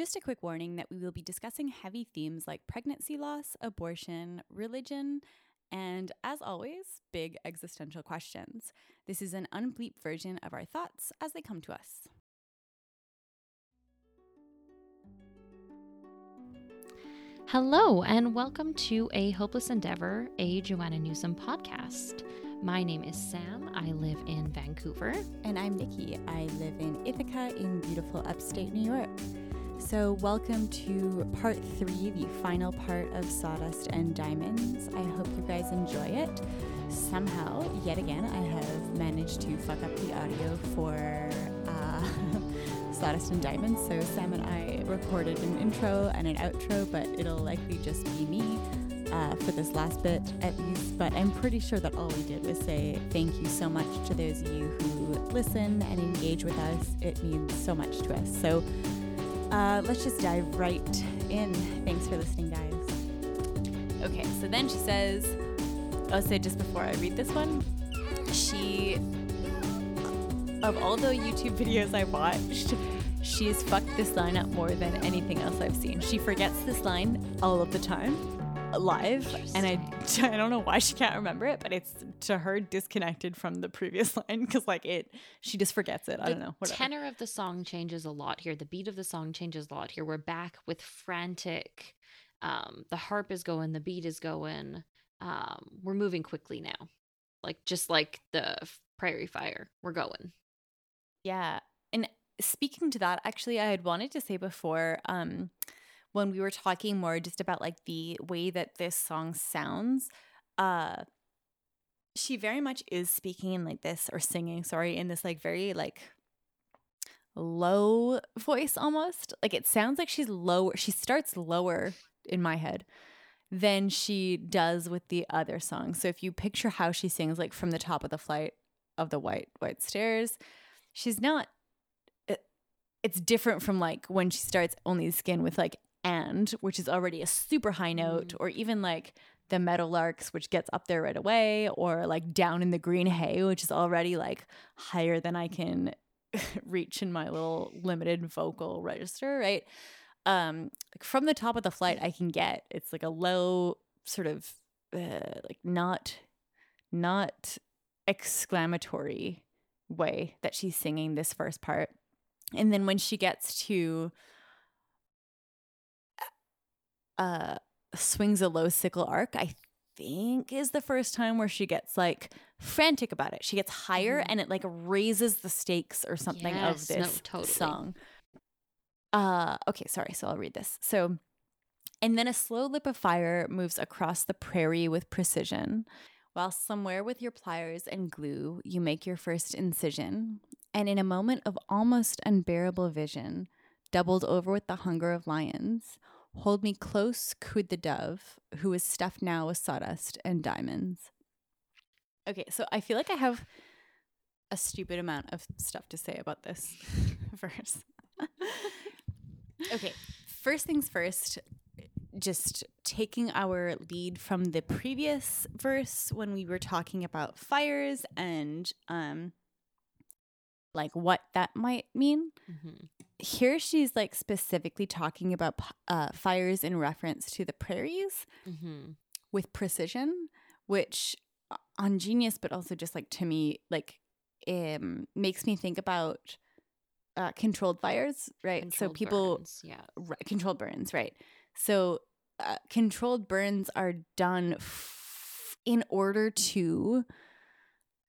Just a quick warning that we will be discussing heavy themes like pregnancy loss, abortion, religion, and as always, big existential questions. This is an unbleeped version of our thoughts as they come to us. Hello, and welcome to A Hopeless Endeavor, a Joanna Newsom podcast. My name is Sam. I live in Vancouver. And I'm Nikki. I live in Ithaca in beautiful upstate New York. So, welcome to part three, the final part of Sawdust and Diamonds. I hope you guys enjoy it. Somehow, yet again, I have managed to fuck up the audio for uh, Sawdust and Diamonds. So, Sam and I recorded an intro and an outro, but it'll likely just be me uh, for this last bit at least. But I'm pretty sure that all we did was say thank you so much to those of you who listen and engage with us. It means so much to us. So, uh, let's just dive right in. Thanks for listening, guys. Okay, so then she says, I'll say just before I read this one, she, of all the YouTube videos I watched, she's fucked this line up more than anything else I've seen. She forgets this line all of the time live and I, I don't know why she can't remember it but it's to her disconnected from the previous line because like it she just forgets it i The don't know whatever. tenor of the song changes a lot here. The beat of the song changes a lot here. We're back with frantic. Um, the harp is going, the beat is going. Um, we're moving quickly now, like just like the prairie fire. We're going. Yeah. And speaking to that, actually, I had wanted to say before, um, when we were talking more just about like the way that this song sounds, uh, she very much is speaking in like this or singing, sorry, in this like very like low voice almost. Like it sounds like she's lower. She starts lower in my head than she does with the other songs. So if you picture how she sings like from the top of the flight of the white white stairs, she's not it- it's different from like when she starts only skin with like and which is already a super high note Mm. or even like the meadowlarks which gets up there right away or like down in the green hay which is already like higher than i can reach in my little limited vocal register right um like from the top of the flight i can get it's like a low sort of uh, like not not exclamatory way that she's singing this first part and then when she gets to uh swings a low sickle arc i think is the first time where she gets like frantic about it. She gets higher Mhm. and it like raises the stakes or something of Yes, no, this totally. song. Uh okay sorry so i'll read this. So and then a slow lip of fire moves across the prairie with precision. While somewhere with your pliers and glue you make your first incision. And in a moment of almost unbearable vision doubled over with the hunger of lions hold me close cooed the dove who is stuffed now with sawdust and diamonds. Okay so i feel like i have a stupid amount of stuff to say about this verse. Okay first things first just taking our lead from the previous verse when we were talking about fires and um like what that might mean. Mhm. Here she's like specifically talking about uh, fires in reference to the prairies Mhm. with precision which uh, on genius but also just like to me like um makes me think about uh, controlled fires right so people burns, yeah. Right, controlled burns, right? So, uh, controlled burns are done f- in order to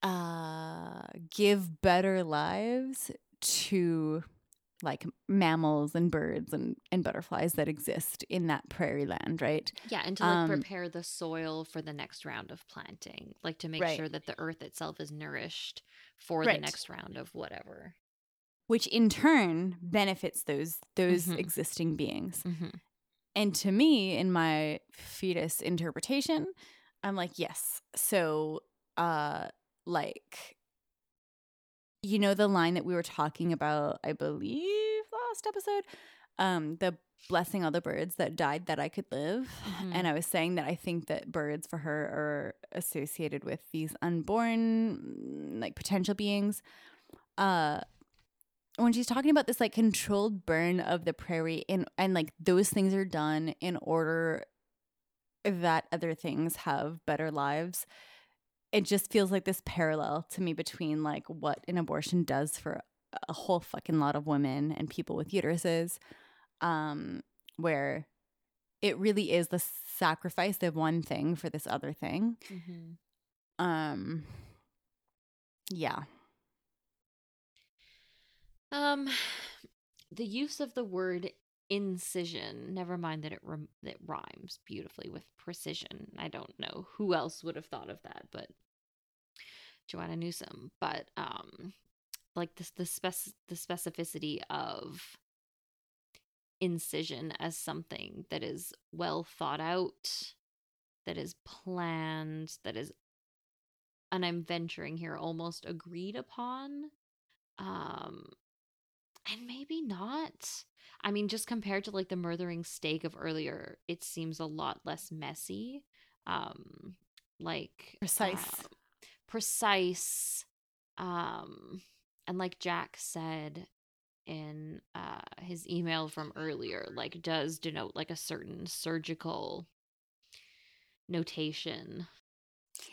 uh, give better lives to like mammals and birds and, and butterflies that exist in that prairie land, right? Yeah, and to like Um, prepare the soil for the next round of planting, like to make Right. sure that the earth itself is nourished for Right. the next round of whatever. Which in turn benefits those those Mhm. existing beings. Mm-hmm. And to me, in my fetus interpretation, I'm like, yes. So, uh, like, you know, the line that we were talking about, I believe last episode, um, the blessing all the birds that died that I could live. Mhm. And I was saying that I think that birds for her are associated with these unborn, like potential beings. Uh, when she's talking about this like controlled burn of the prairie and and like those things are done in order that other things have better lives it just feels like this parallel to me between like what an abortion does for a whole fucking lot of women and people with uteruses um where it really is the sacrifice of one thing for this other thing Mm-hmm. um yeah Um, the use of the word incision. Never mind that it rem- that rhymes beautifully with precision. I don't know who else would have thought of that, but Joanna Newsom. But um, like this the spec the specificity of incision as something that is well thought out, that is planned, that is, and I'm venturing here, almost agreed upon. Um, and maybe not. I mean, just compared to like the murdering stake of earlier, it seems a lot less messy. Um, like Precise. um, precise. Um, and like Jack said in uh his email from earlier, like does denote like a certain surgical notation.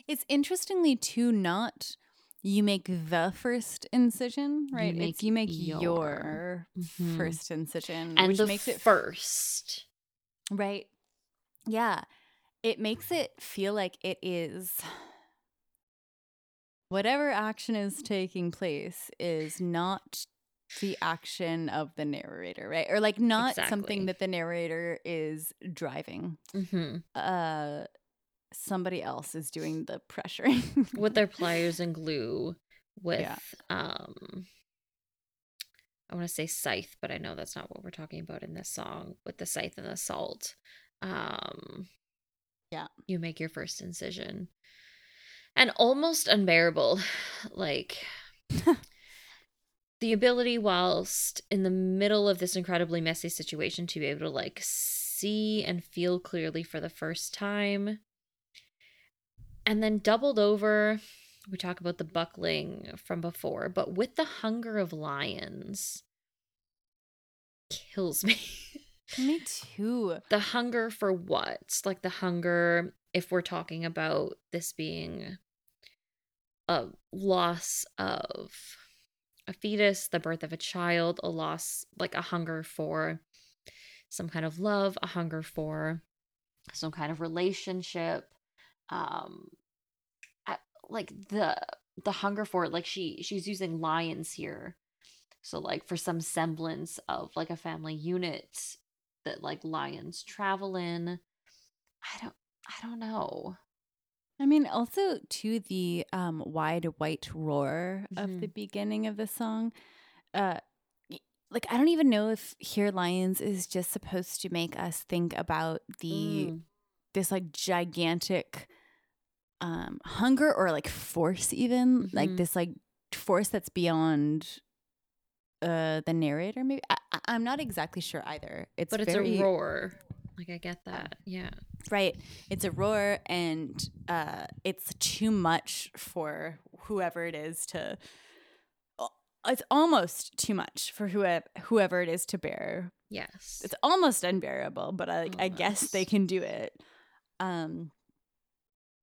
It's interestingly too not you make the first incision, right? make it's you make your. your, Mhm. first incision, And which makes it first. right. Yeah, it makes it feel like it is whatever action is taking place is not the action of the narrator, right? Or like not Exactly. something that the narrator is driving. hmm Uh somebody else is doing the pressuring with their pliers and glue with Yeah. um I want to say scythe, but I know that's not what we're talking about in this song with the scythe and the salt. Um Yeah. You make your first incision. And almost unbearable like the ability whilst in the middle of this incredibly messy situation to be able to like see and feel clearly for the first time and then doubled over we talk about the buckling from before but with the hunger of lions kills me Me too. the hunger for what like the hunger if we're talking about this being a loss of a fetus the birth of a child a loss like a hunger for some kind of love a hunger for some kind of relationship um like the the hunger for it like she she's using lions here so like for some semblance of like a family unit that like lions travel in i don't i don't know I mean, also to the um, wide white roar of Mhm. the beginning of the song. Uh, like I don't even know if "Here Lions" is just supposed to make us think about the Mm, this like gigantic um, hunger or like force, even like Mhm. this like force that's beyond uh the narrator. Maybe I, I'm not exactly sure either. It's but it's very a roar like i get that yeah Right. It's a roar and uh it's too much for whoever it is to it's almost too much for whoever whoever it is to bear. yes It's almost unbearable, but I like I guess they can do it. Um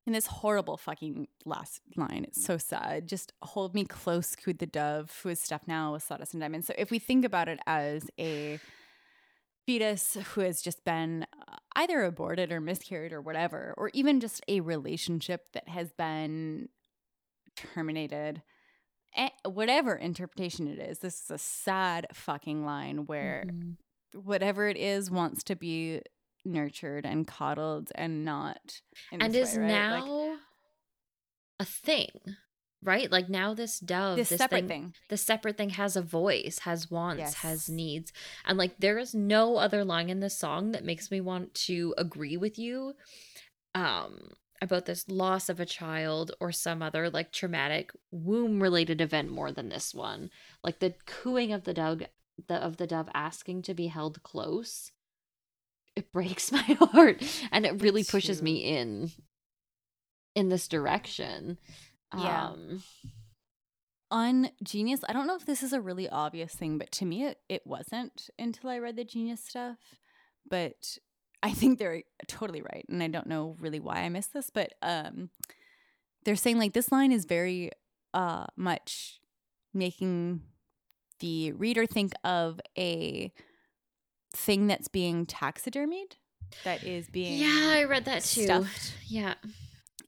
and this horrible fucking last line. It's so sad. Just hold me close, cooed the dove, who is stuffed now with sawdust and diamonds. So if we think about it as a fetus who has just been uh, either aborted or miscarried or whatever, or even just a relationship that has been terminated, whatever interpretation it is, this is a sad fucking line where Mhm. whatever it is wants to be nurtured and coddled and not and is right? now like a thing right like now this dove this this separate thing, thing. the separate thing has a voice has wants has needs and like there is no other line in this song that makes me want to agree with you um about this loss of a child or some other like traumatic womb related event more than this one like the cooing of the dove the of the dove asking to be held close it breaks my heart and it really pushes me in in this direction Yeah. um on Genius, I don't know if this is a really obvious thing, but to me, it, it wasn't until I read the Genius stuff. But I think they're totally right, and I don't know really why I missed this, but um, they're saying like this line is very uh much making the reader think of a thing that's being taxidermied, that is being Yeah, I read that too. stuffed. Yeah.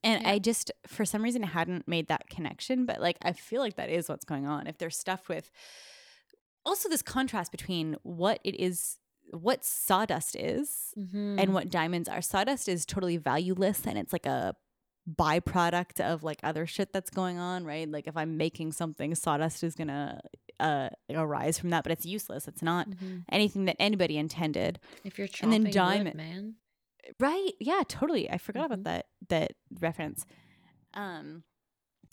And Yeah. I just, for some reason, hadn't made that connection. But like, I feel like that is what's going on. If they're stuffed with also this contrast between what it is, what sawdust is, Mhm. and what diamonds are. Sawdust is totally valueless and it's like a byproduct of like other shit that's going on, right? Like if I'm making something, sawdust is gonna uh arise from that, but it's useless. It's not Mhm. anything that anybody intended. If you're and chopping then wood, diamond- man. Right. Yeah, totally. I forgot Mhm. about that that reference. Um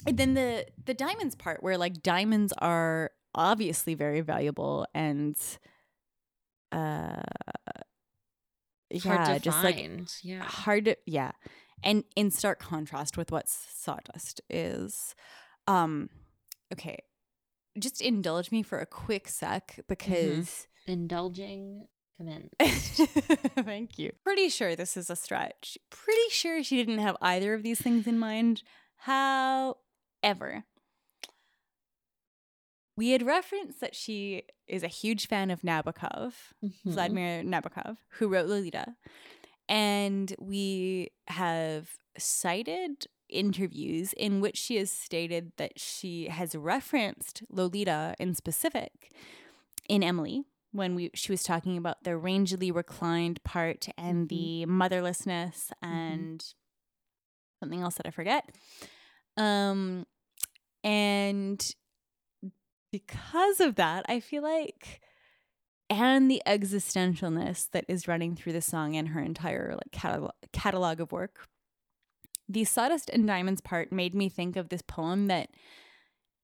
and then the the diamonds part where like diamonds are obviously very valuable and uh Hard yeah, to just like yeah. hard to yeah. And in stark contrast with what sawdust is. Um okay. Just indulge me for a quick sec because Indulging commence. Thank you. Pretty sure this is a stretch. Pretty sure she didn't have either of these things in mind. However, we had referenced that she is a huge fan of Nabokov, Mhm. Vladimir Nabokov, who wrote Lolita. And we have cited interviews in which she has stated that she has referenced Lolita in specific in Emily when we she was talking about the rangily reclined part and Mhm. the motherlessness and something else that I forget. Um and because of that, I feel like and the existentialness that is running through the song and her entire like catalog, catalog of work. The sawdust and diamonds part made me think of this poem that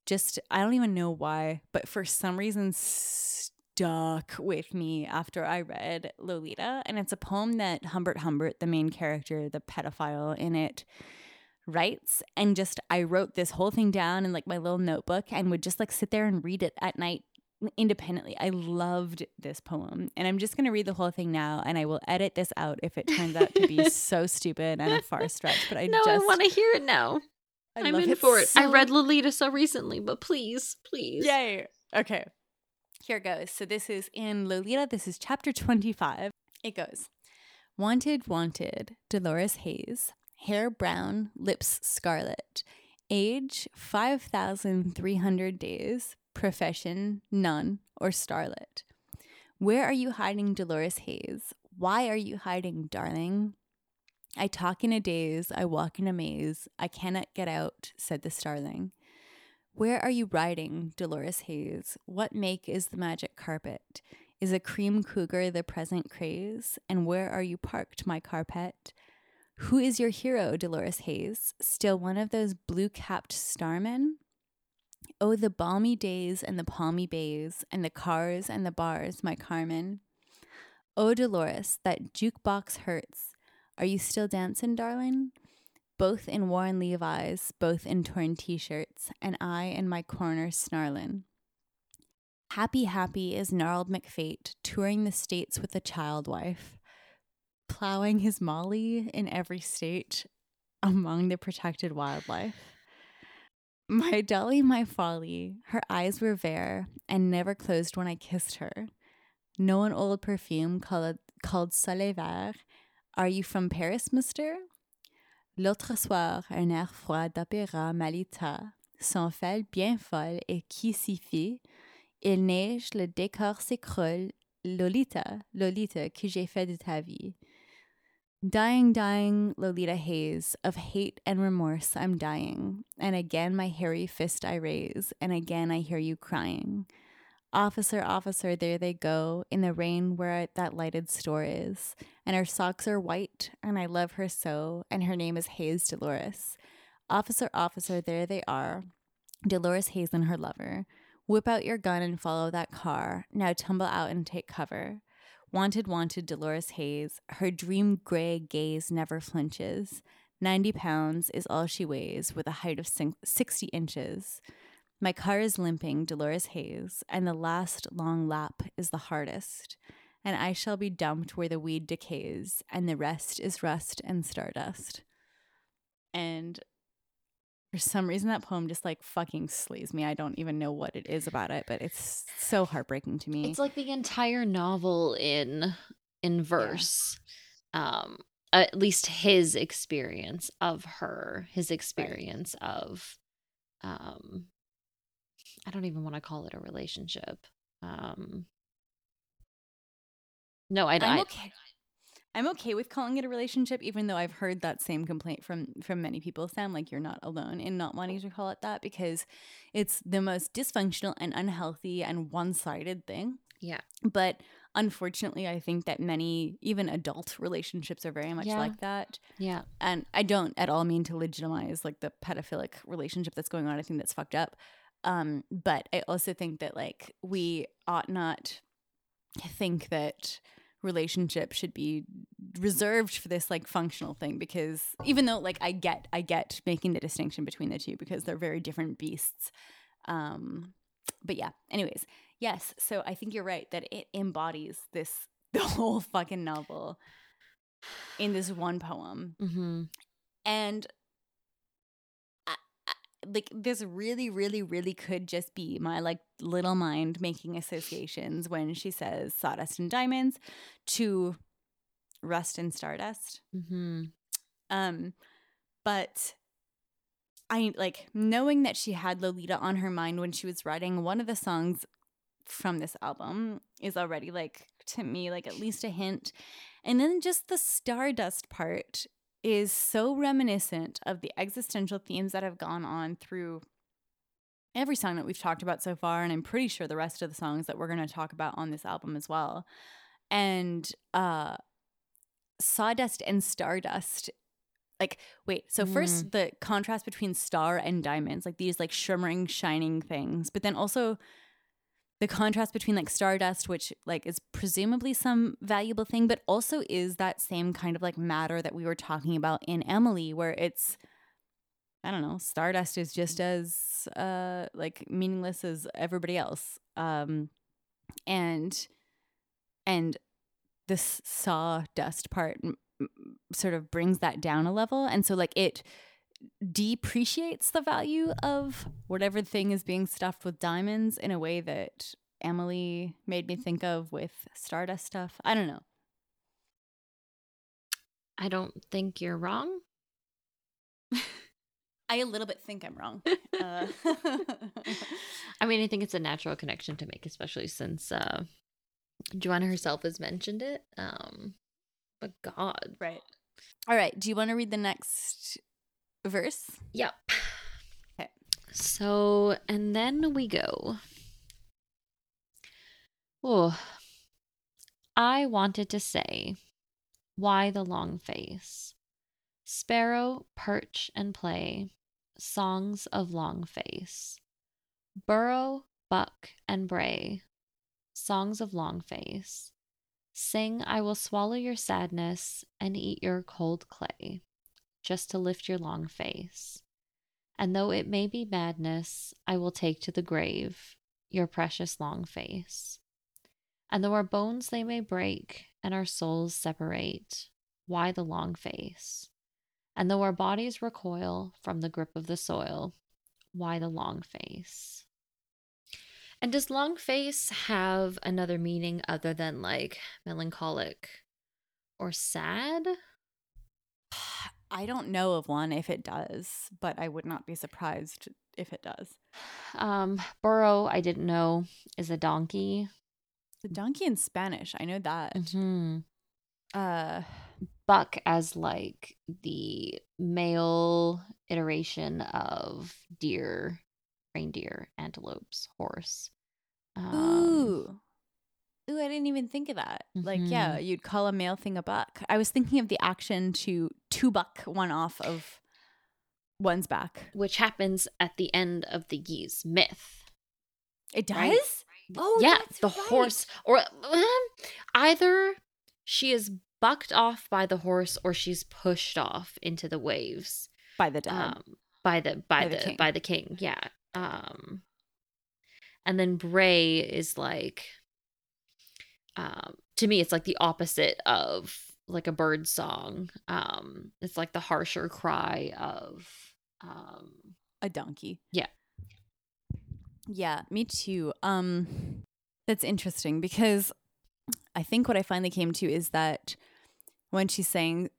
just I don't even know why, but for some reason stuck with me after I read Lolita, and it's a poem that Humbert Humbert, the main character, the pedophile in it, writes. And just I wrote this whole thing down in like my little notebook and would just like sit there and read it at night independently. I loved this poem. And I'm just going to read the whole thing now and I will edit this out if it turns out to be so stupid and a far stretch, but I no, just I want to hear it now. I I'm love in for it. I read Lolita so recently, but please, please. Yay. Okay. Here goes. So this is in Lolita. This is chapter 25. It goes Wanted, wanted, Dolores Haze. Hair brown, lips scarlet. Age 5,300 days. Profession none or starlet. Where are you hiding, Dolores Haze? Why are you hiding, darling? I talk in a daze, I walk in a maze. I cannot get out, said the starling. Where are you riding, Dolores Haze? What make is the magic carpet? Is a cream cougar the present craze? And where are you parked, my carpet? Who is your hero, Dolores Haze? Still one of those blue capped starmen? Oh, the balmy days and the palmy bays, and the cars and the bars, my Carmen. Oh, Dolores, that jukebox hurts. Are you still dancing, darling? Both in worn Levi's, both in torn t shirts, and I in my corner snarlin'. Happy, happy is gnarled McFate, touring the states with a child wife, plowing his molly in every state among the protected wildlife. My dolly, my folly, her eyes were fair and never closed when I kissed her. No an old perfume called, called Soleil. Are you from Paris, mister? L'autre soir, un air froid d'opéra Malita, son fel bien folle et qui s'y fit? Il neige, le décor s'écroule. Lolita, Lolita, que j'ai fait de ta vie? Dying, dying, Lolita Haze, of hate and remorse I'm dying, and again my hairy fist I raise, and again I hear you crying. Officer, officer, there they go, in the rain where that lighted store is, and her socks are white, and I love her so, and her name is Haze Dolores. Officer, officer, there they are, Dolores Haze and her lover. Whip out your gun and follow that car. Now tumble out and take cover. Wanted, wanted Dolores Haze. Her dream gray gaze never flinches. 90 pounds is all she weighs, with a height of 60 inches. My car is limping, Dolores Haze, and the last long lap is the hardest. And I shall be dumped where the weed decays, and the rest is rust and stardust. And for some reason, that poem just like fucking slays me. I don't even know what it is about it, but it's so heartbreaking to me. It's like the entire novel in in verse. Um at least his experience of her, his experience right. of um I don't even want to call it a relationship. Um No, I I'm okay. I'm okay with calling it a relationship, even though I've heard that same complaint from from many people. Sam, like you're not alone in not wanting to call it that because it's the most dysfunctional and unhealthy and one sided thing. Yeah. But unfortunately, I think that many, even adult relationships, are very much Yeah. like that. Yeah. And I don't at all mean to legitimize like the pedophilic relationship that's going on. I think that's fucked up. Um, but I also think that like we ought not think that relationship should be reserved for this like functional thing because even though like I get I get making the distinction between the two because they're very different beasts. Um but yeah, anyways, yes, so I think you're right that it embodies this the whole fucking novel in this one poem. Mm-hmm. And like this really really really could just be my like little mind making associations when she says sawdust and diamonds to rust and stardust Mm-hmm. um but i like knowing that she had lolita on her mind when she was writing one of the songs from this album is already like to me like at least a hint and then just the stardust part is so reminiscent of the existential themes that have gone on through every song that we've talked about so far and i'm pretty sure the rest of the songs that we're going to talk about on this album as well. And uh sawdust and stardust like wait so first the contrast between star and diamonds like these like shimmering shining things but then also the contrast between like stardust which like is presumably some valuable thing but also is that same kind of like matter that we were talking about in emily where it's i don't know stardust is just as uh like meaningless as everybody else. Um and and this sawdust part m- m- sort of brings that down a level. And so like it depreciates the value of whatever thing is being stuffed with diamonds in a way that Emily made me think of with Stardust stuff. I don't know. I don't think you're wrong. I a little bit think I'm wrong. Uh, I mean, I think it's a natural connection to make, especially since uh, Joanna herself has mentioned it. Um, but God, right. All right. Do you want to read the next verse? Yep. Okay. So, and then we go. Oh, I wanted to say, why the long face? Sparrow, perch, and play, songs of long face. Burro, buck, and bray, songs of long face. Sing, I will swallow your sadness and eat your cold clay, just to lift your long face. And though it may be madness, I will take to the grave your precious long face. And though our bones they may break and our souls separate, why the long face? And though our bodies recoil from the grip of the soil, why the long face? And does long face have another meaning other than like melancholic or sad? I don't know of one if it does, but I would not be surprised if it does. Um, burro, I didn't know, is a donkey. The donkey in Spanish, I know that. Mm-hmm. Uh, Buck as like the male iteration of deer, reindeer, antelopes, horse. Um, ooh. Ooh, I didn't even think of that. Like, yeah, Mhm. you'd call a male thing a buck. I was thinking of the action to two buck one off of one's back. which happens at the end of the Ys myth. It does? Right. Oh, yeah, the right. horse, or um, either she is bucked off by the horse or she's pushed off into the waves by the dad. um, by the by, By the the, king. by the king. Yeah. Um, And then Bray is like um to me it's like the opposite of like a bird song. Um it's like the harsher cry of um A donkey. Yeah. Yeah, me too. Um that's interesting because I think what I finally came to is that when she's saying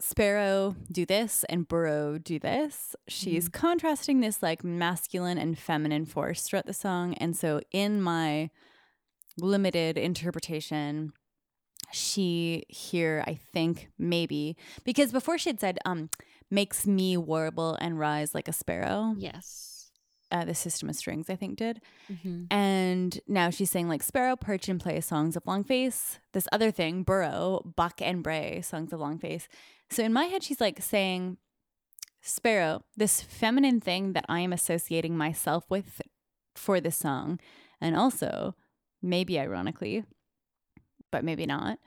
Sparrow do this and Burro do this, she's contrasting this like masculine and feminine force throughout the song. And so in my limited interpretation, she here, I think maybe because before she had said, um, makes me warble and rise like a sparrow. yes. Uh, the system of strings, I think, did. Mhm. And now she's saying like Sparrow, Perch, and Play songs of long face. This other thing, Burro, Buck, and Bray songs of long face. So in my head, she's like saying, Sparrow, this feminine thing that I am associating myself with for this song, and also, maybe ironically, but maybe not,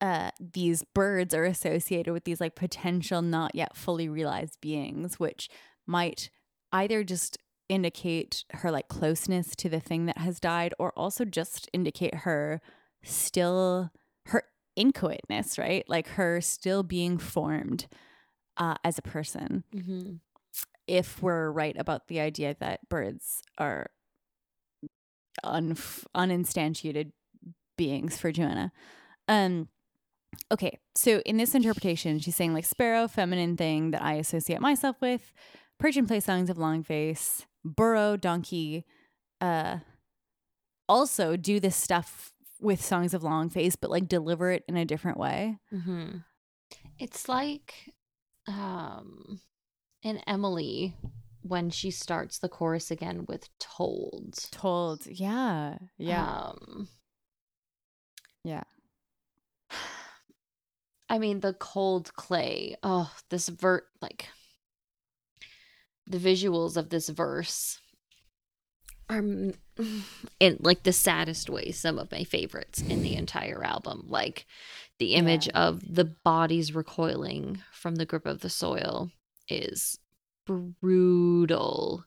uh, these birds are associated with these like potential not yet fully realized beings, which might either just indicate her like closeness to the thing that has died or also just indicate her still her inchoateness right like her still being formed uh, as a person Mhm. if we're right about the idea that birds are un- uninstantiated beings for Joanna. Um okay, so in this interpretation, she's saying like sparrow, feminine thing that I associate myself with, perch and play songs of long face, burro, donkey, uh also do this stuff with songs of long face, but like deliver it in a different way. Mhm. It's like um in Emily when she starts the chorus again with told. Told, yeah, yeah, Um yeah. I mean the cold clay. Oh, this vert like the visuals of this verse are in like the saddest way some of my favorites in the entire album. Like the image Yeah. of the bodies recoiling from the grip of the soil is brutal.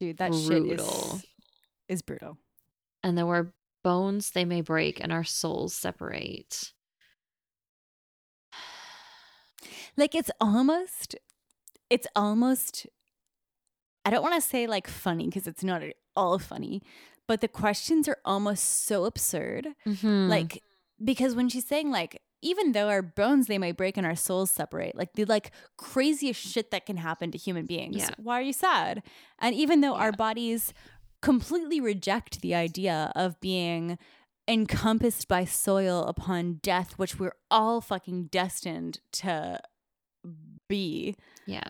Dude, that shit Brutal. is is brutal. And there were bones they may break and our souls separate. like it's almost it's almost i don't want to say like funny because it's not at all funny but the questions are almost so absurd Mhm. like because when she's saying like even though our bones they may break and our souls separate like the like craziest shit that can happen to human beings Yeah. why are you sad and even though our bodies completely reject the idea of being encompassed by soil upon death which we're all fucking destined to be yeah.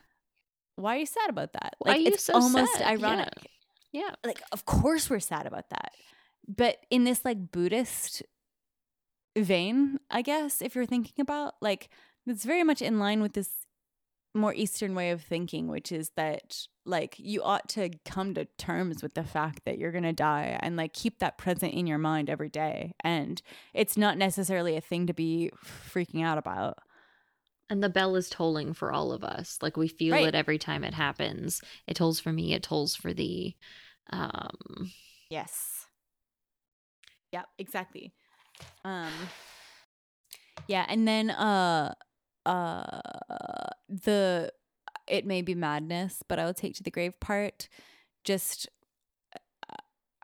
why are you sad about that like it's so almost sad? Yeah. ironic Yeah. like of course we're sad about that but in this like buddhist vein i guess if you're thinking about like it's very much in line with this more eastern way of thinking which is that like you ought to come to terms with the fact that you're going to die and like keep that present in your mind every day and it's not necessarily a thing to be freaking out about And the bell is tolling for all of us. Like we feel Right. it every time it happens. It tolls for me, it tolls for thee. Um Yes. Yep, exactly. Um Yeah, and then uh uh the it may be madness, but I will take to the grave part just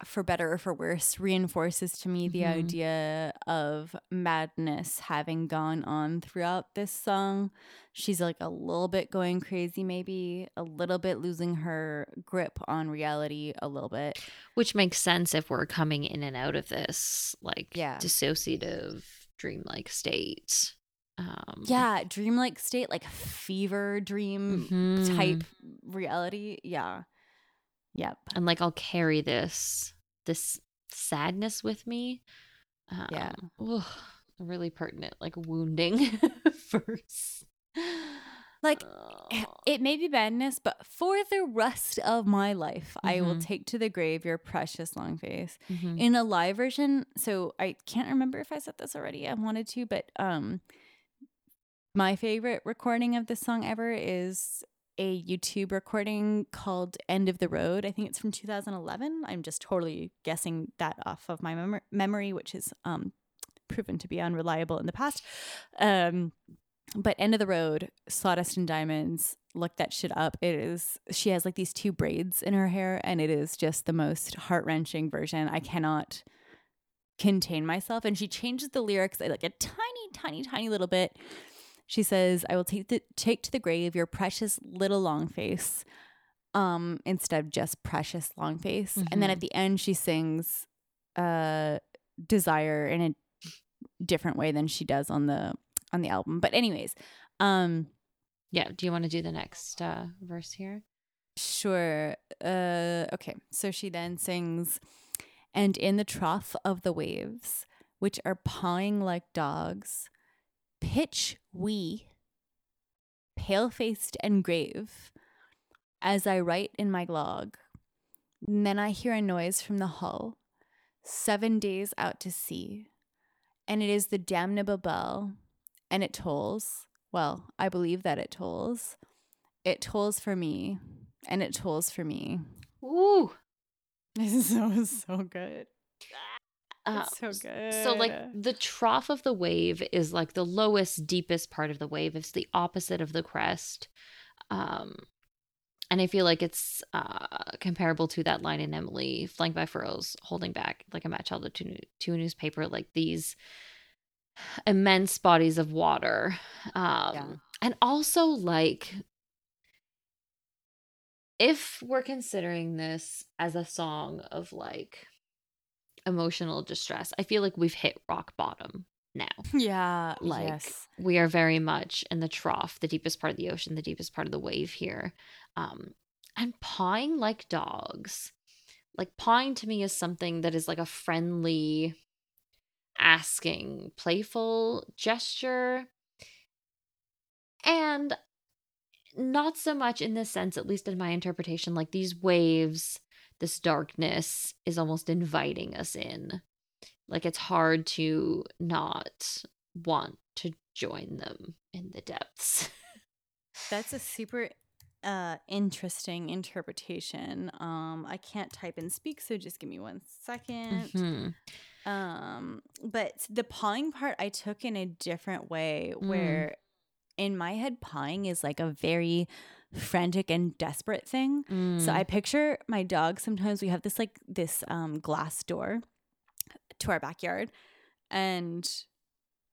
for better or for worse reinforces to me the Mhm. idea of madness having gone on throughout this song. She's like a little bit going crazy maybe, a little bit losing her grip on reality a little bit. which makes sense if we're coming in and out of this like Yeah. dissociative dreamlike state. Um Yeah, dreamlike state, like fever dream mhm. type reality. Yeah. Yep. and like I'll carry this this sadness with me. Um, Yeah. ugh, really pertinent, like wounding first. Like, Oh. It may be madness, but for the rest of my life, I will Mhm. take to the grave your precious long face. Mhm. In a live version, so I can't remember if I said this already. I wanted to, but um my favorite recording of this song ever is a YouTube recording called End of the Road. I think it's from 2011. I'm just totally guessing that off of my mem- memory, which is um, proven to be unreliable in the past. Um, but End of the Road, Sawdust and Diamonds, look that shit up. It is, she has like these two braids in her hair, and it is just the most heart wrenching version. I cannot contain myself. And she changes the lyrics like a tiny, tiny, tiny little bit she says, I will take the take to the grave your precious little long face. Um, instead of just precious long face. Mm-hmm. And then at the end she sings uh desire in a different way than she does on the on the album. But anyways, um yeah, do you want to do the next uh verse here? Sure. Uh okay. So she then sings and in the trough of the waves which are pawing like dogs pitch we, pale faced and grave, as I write in my log. And then I hear a noise from the hull, seven days out to sea, and it is the damnable bell, and it tolls. Well, I believe that it tolls. It tolls for me, and it tolls for me. Ooh. This is so, so good. Ah. Um, so good. So like the trough of the wave is like the lowest, deepest part of the wave. It's the opposite of the crest. Um, and I feel like it's uh, comparable to that line in Emily, flanked by furrows, holding back like a match held to, to a newspaper, like these immense bodies of water. Um, yeah. And also, like, if we're considering this as a song of like emotional distress. I feel like we've hit rock bottom now. Yeah, like yes. we are very much in the trough, the deepest part of the ocean, the deepest part of the wave here. Um, and pawing like dogs. Like pawing to me is something that is like a friendly, asking, playful gesture. And not so much in this sense, at least in my interpretation, like these waves this darkness is almost inviting us in. Like it's hard to not want to join them in the depths. That's a super uh interesting interpretation. Um I can't type and speak, so just give me one second. Mm-hmm. Um but the pawing part I took in a different way mm. where in my head pawing is like a very frantic and desperate thing. Mm. So I picture my dog. Sometimes we have this like this um, glass door to our backyard, and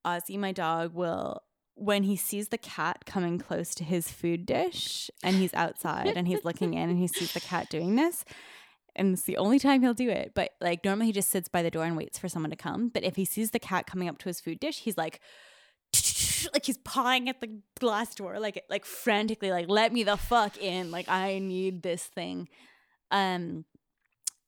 Ozzy, my dog, will when he sees the cat coming close to his food dish and he's outside and he's looking in and he sees the cat doing this and it's the only time he'll do it but like normally he just sits by the door and waits for someone to come but if he sees the cat coming up to his food dish he's like like he's pawing at the glass door like like frantically like let me the fuck in like i need this thing um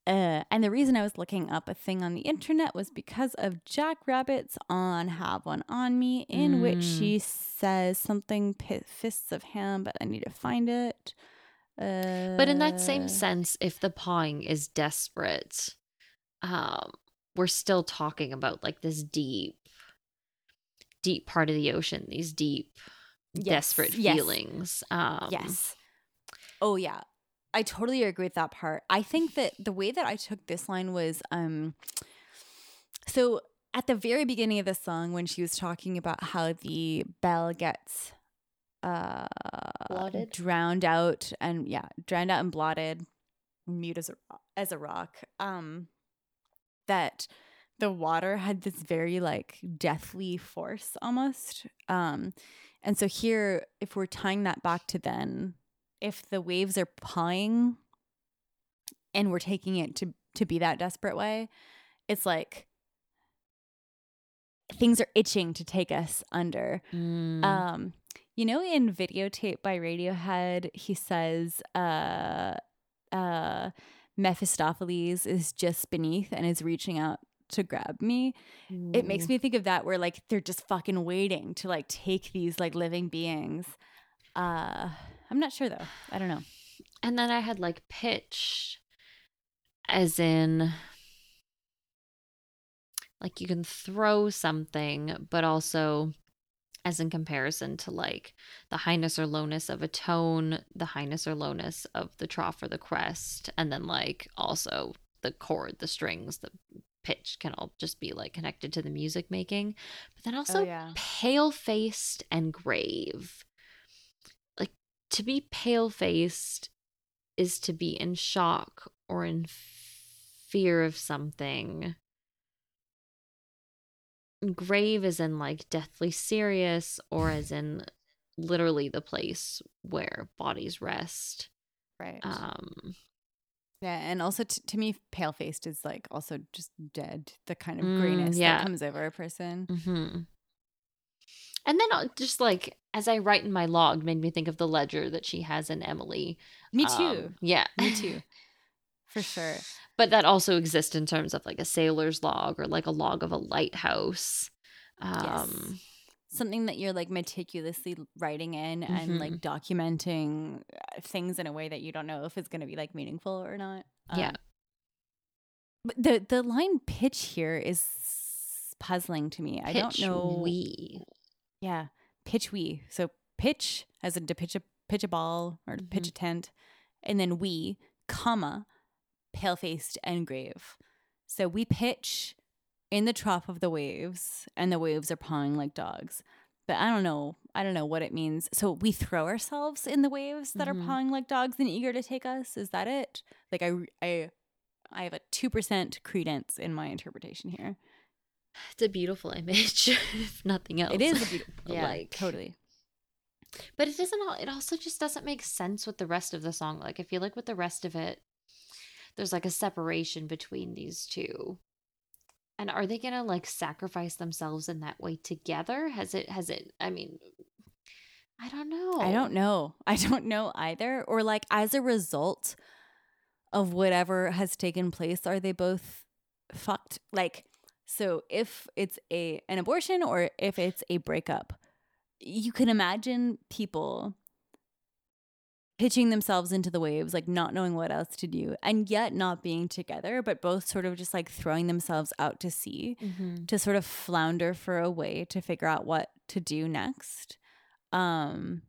uh, and the reason I was looking up a thing on the internet was because of Jackrabbits on Have One On Me, in mm. which she says something fists of ham, but I need to find it. Uh, but in that same uh, sense, if the pawing is desperate, um, we're still talking about like this deep deep part of the ocean, these deep, yes. desperate yes. feelings. Um, yes. Oh yeah, I totally agree with that part. I think that the way that I took this line was, um, so at the very beginning of the song, when she was talking about how the bell gets uh blotted drowned out and yeah drowned out and blotted mute as a as a rock um that the water had this very like deathly force almost. Um, and so here, if we're tying that back to then, if the waves are pawing and we're taking it to to be that desperate way, it's like things are itching to take us under. Mm. Um, you know, in videotape by Radiohead, he says, uh, uh, Mephistopheles is just beneath and is reaching out to grab me. Mm. It makes me think of that where like they're just fucking waiting to like take these like living beings. Uh I'm not sure though. I don't know. And then I had like pitch as in like you can throw something but also as in comparison to like the highness or lowness of a tone, the highness or lowness of the trough or the crest, and then like also the chord, the strings, the pitch can all just be like connected to the music making. But then also Oh, yeah. pale faced and grave. Like to be pale faced is to be in shock or in fear of something. Grave is in like deathly serious or as in literally the place where bodies rest. Right. Um yeah, and also t- to me, pale faced is like also just dead. The kind of Mm, grayness yeah. that comes over a person. mhm. And then uh, just like as I write in my log made me think of the ledger that she has in Emily. Me too. Um, yeah. me too. For sure. but that also exists in terms of like a sailor's log or like a log of a lighthouse. Um Something that you're like meticulously writing in and like Mm-hmm. documenting uh, things in a way that you don't know if it's going to be like meaningful or not. Yeah. Um, but the the line pitch here is puzzling to me. I don't know. we. Yeah, pitch we. So pitch as in to pitch a pitch a ball or to pitch Mm-hmm. a tent, and then we, comma, pale faced and grave. So we pitch in the trough of the waves, and the waves are pawing like dogs. But I don't know. I don't know what it means. So we throw ourselves in the waves that Mhm. are pawing like dogs and eager to take us. Is that it? Like I, I, I have a two percent credence in my interpretation here. It's a beautiful image, if nothing else. It is a beautiful, yeah, like totally. But it doesn't all it also just doesn't make sense with the rest of the song. Like I feel like with the rest of it, there's like a separation between these two. And are they gonna like sacrifice themselves in that way together? Has it has it I mean I don't know. I don't know. I don't know either. Or like as a result of whatever has taken place, are they both fucked? Like so if it's a an abortion or if it's a breakup, you can imagine people pitching themselves into the waves, like not knowing what else to do, and yet not being together, but both sort of just like throwing themselves out to sea Mhm. to sort of flounder for a way to figure out what to do next. Um,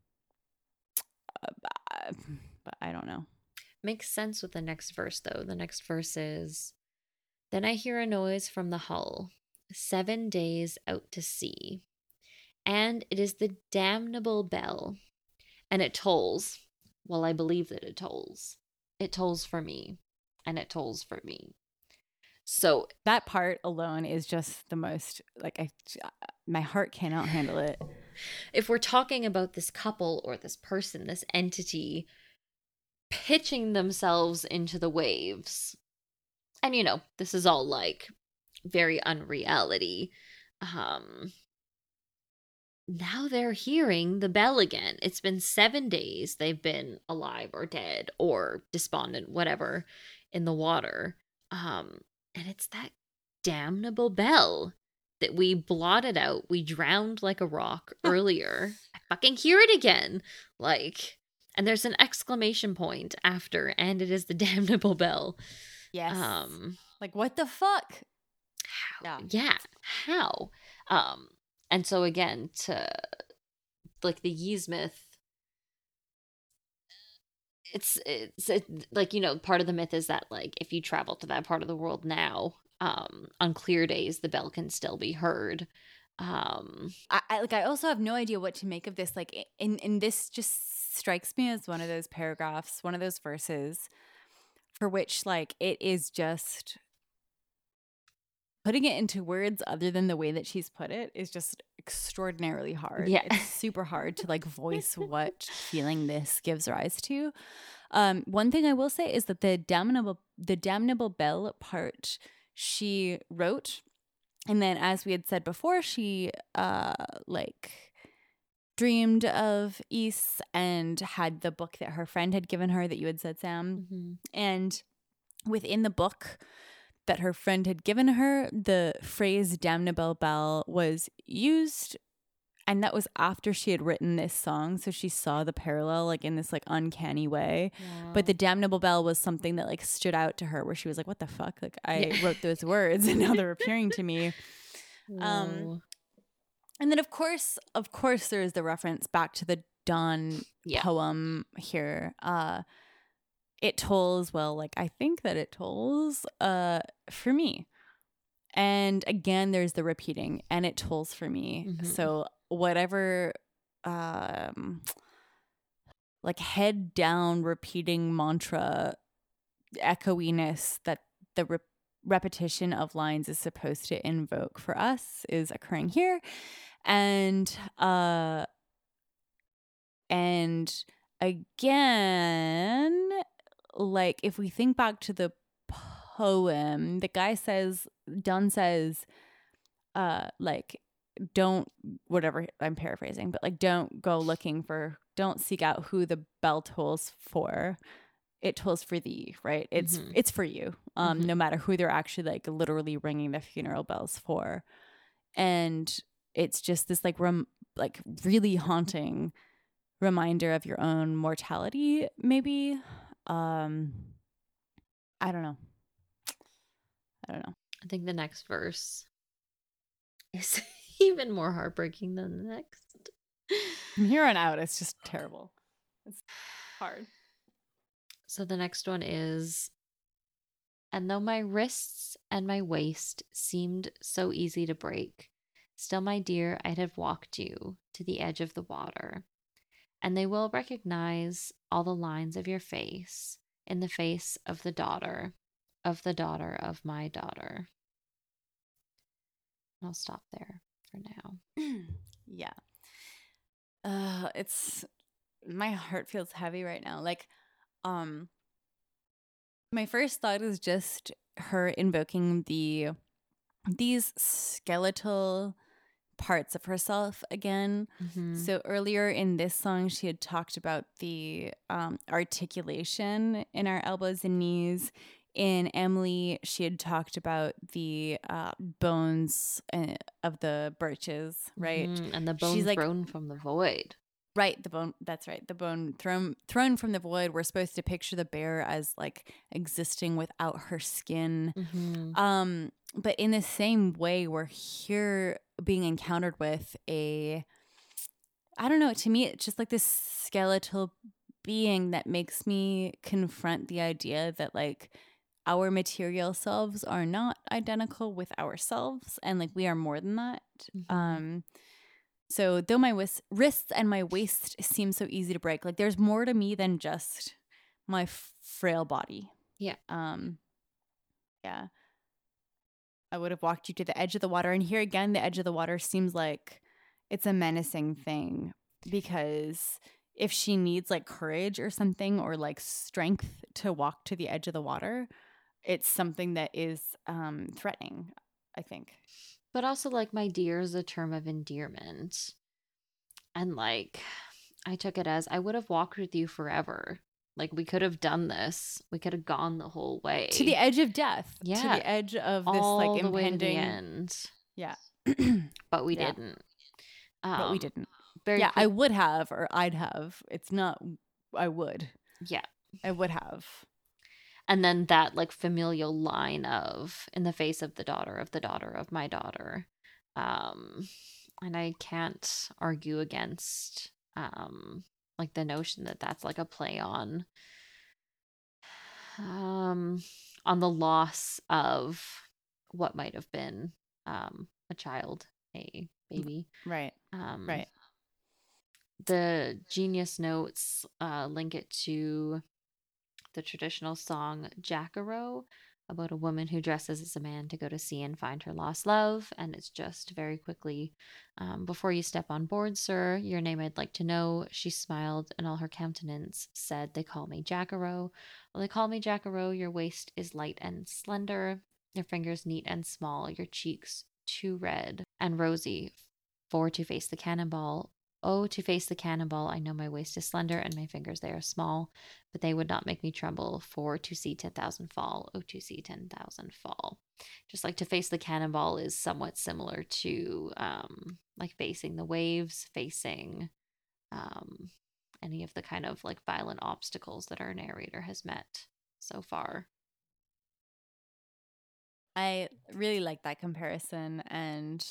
uh, but I don't know. Makes sense with the next verse, though. The next verse is Then I hear a noise from the hull, seven days out to sea. And it is the damnable bell. And it tolls. Well, I believe that it tolls. It tolls for me. And it tolls for me. So That part alone is just the most like I, my heart cannot handle it. if we're talking about this couple or this person, this entity pitching themselves into the waves, and you know, this is all like very unreality. Um, now they're hearing the bell again. It's been seven days they've been alive or dead or despondent, whatever, in the water. Um, and it's that damnable bell that we blotted out. We drowned like a rock earlier. I fucking hear it again. Like, and there's an exclamation point after, and it is the damnable bell. Yes. Um, like what the fuck? how? Yeah. Yeah. How? Um, and so again, to like the Ys myth, it's it's it, like you know part of the myth is that like if you travel to that part of the world now, um, on clear days the bell can still be heard. Um, I, I like I also have no idea what to make of this. Like in in this just strikes me as one of those paragraphs, one of those verses for which like it is just putting it into words other than the way that she's put it is just extraordinarily hard. Yeah. It's super hard to like voice what feeling this gives rise to. Um, one thing I will say is that the damnable the damnable bell part she wrote and then as we had said before she uh like dreamed of Ys and had the book that her friend had given her that you had said Sam mhm. and within the book that her friend had given her the phrase damnable bell was used and that was after she had written this song so she saw the parallel like in this like uncanny way but the damnable bell was something that like stood out to her where she was like what the fuck like i Yeah. wrote those words and now they're appearing to me um, And then of course, of course there is the reference back to the Donne Yeah. poem here. Uh it tolls well, like I think that it tolls uh for me. And again there's the repeating and it tolls for me. Mhm. So whatever um like head down repeating mantra echoiness that the re- repetition of lines is supposed to invoke for us is occurring here and uh and again like if we think back to the poem the guy says Donne says uh like don't whatever i'm paraphrasing but like don't go looking for don't seek out who the bell tolls for it tolls for thee right it's Mhm. it's for you um Mhm. no matter who they're actually like literally ringing the funeral bells for and it's just this like rem- like really haunting reminder of your own mortality maybe um i don't know i don't know I think the next verse is even more heartbreaking than the next. from here on out it's just terrible it's hard So the next one is And though my wrists and my waist seemed so easy to break, still, my dear, I'd have walked you to the edge of the water. And they will recognize all the lines of your face in the face of the daughter, of the daughter of my daughter. I'll stop there for now. yeah. Uh it's my heart feels heavy right now. Like um my first thought is just her invoking the these skeletal parts of herself again. Mhm. So earlier in this song she had talked about the um articulation in our elbows and knees. In Emily, she had talked about the uh, bones uh, of the birches, right? Mhm, And the She's bones like- thrown from the void. Right, the bone. That's right. The bone thrown thrown from the void. We're supposed to picture the bear as like existing without her skin. Mhm. Um, but in the same way, we're here being encountered with a. I don't know. To me, it's just like this skeletal being that makes me confront the idea that like our material selves are not identical with ourselves, and like we are more than that. Mhm. Um, so though my wis- wrists and my waist seem so easy to break, like there's more to me than just my frail body. Yeah. Um. Yeah. I would have walked you to the edge of the water, and here again, the edge of the water seems like it's a menacing thing because if she needs like courage or something or like strength to walk to the edge of the water, it's something that is um threatening. I think. But also, like, my dear is a term of endearment. And, like, I took it as I would have walked with you forever. Like, we could have done this. We could have gone the whole way. to the edge of death. Yeah. To the edge of this all like the way to the impending. end. Yeah. But we Yeah. didn't. but we Um, didn't. Yeah, I would have, or I'd have. It's not. I would. yeah. I would have. And then that, like, familial line of, in the face of the daughter of the daughter of my daughter. Um, and I can't argue against, um, like, the notion that that's like a play on um on the loss of what might have been um a child a baby Right. um Right. the genius notes uh link it to the traditional song Jackaroe about a woman who dresses as a man to go to sea and find her lost love and it's just very quickly um, before you step on board sir your name i'd like to know she smiled and all her countenance said they call me Jackaroe well, they call me Jackaroe your waist is light and slender your fingers neat and small your cheeks too red and rosy for to face the cannonball Oh, to face the cannonball, I know my waist is slender and my fingers they are small, but they would not make me tremble. For to see 10,000 fall, oh, to see 10,000 fall. Just like to face the cannonball is somewhat similar to um, like facing the waves, facing um, any of the kind of like violent obstacles that our narrator has met so far. I really like that comparison, and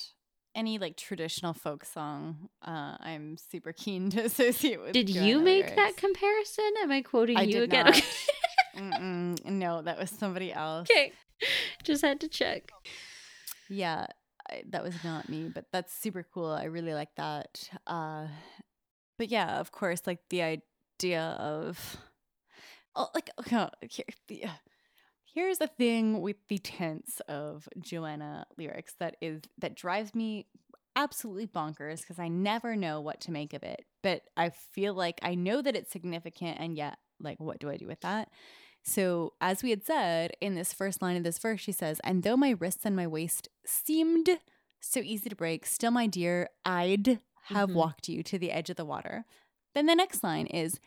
any like traditional folk song, uh, I'm super keen to associate with. Did you make that comparison? Am I quoting I you again? Okay. No, that was somebody else. okay. Just had to check. Yeah, I, that was not me, but that's super cool. I really like that. Uh, but yeah, of course, like the idea of, oh, like okay, here, the, here's the thing with the tense of Joanna lyrics that is that drives me absolutely bonkers because I never know what to make of it. But I feel like I know that it's significant, and yet, like, what do I do with that? So, as we had said in this first line of this verse, she says, And though my wrists and my waist seemed so easy to break, still, my dear, I'd have Mhm. walked you to the edge of the water. Then the next line is,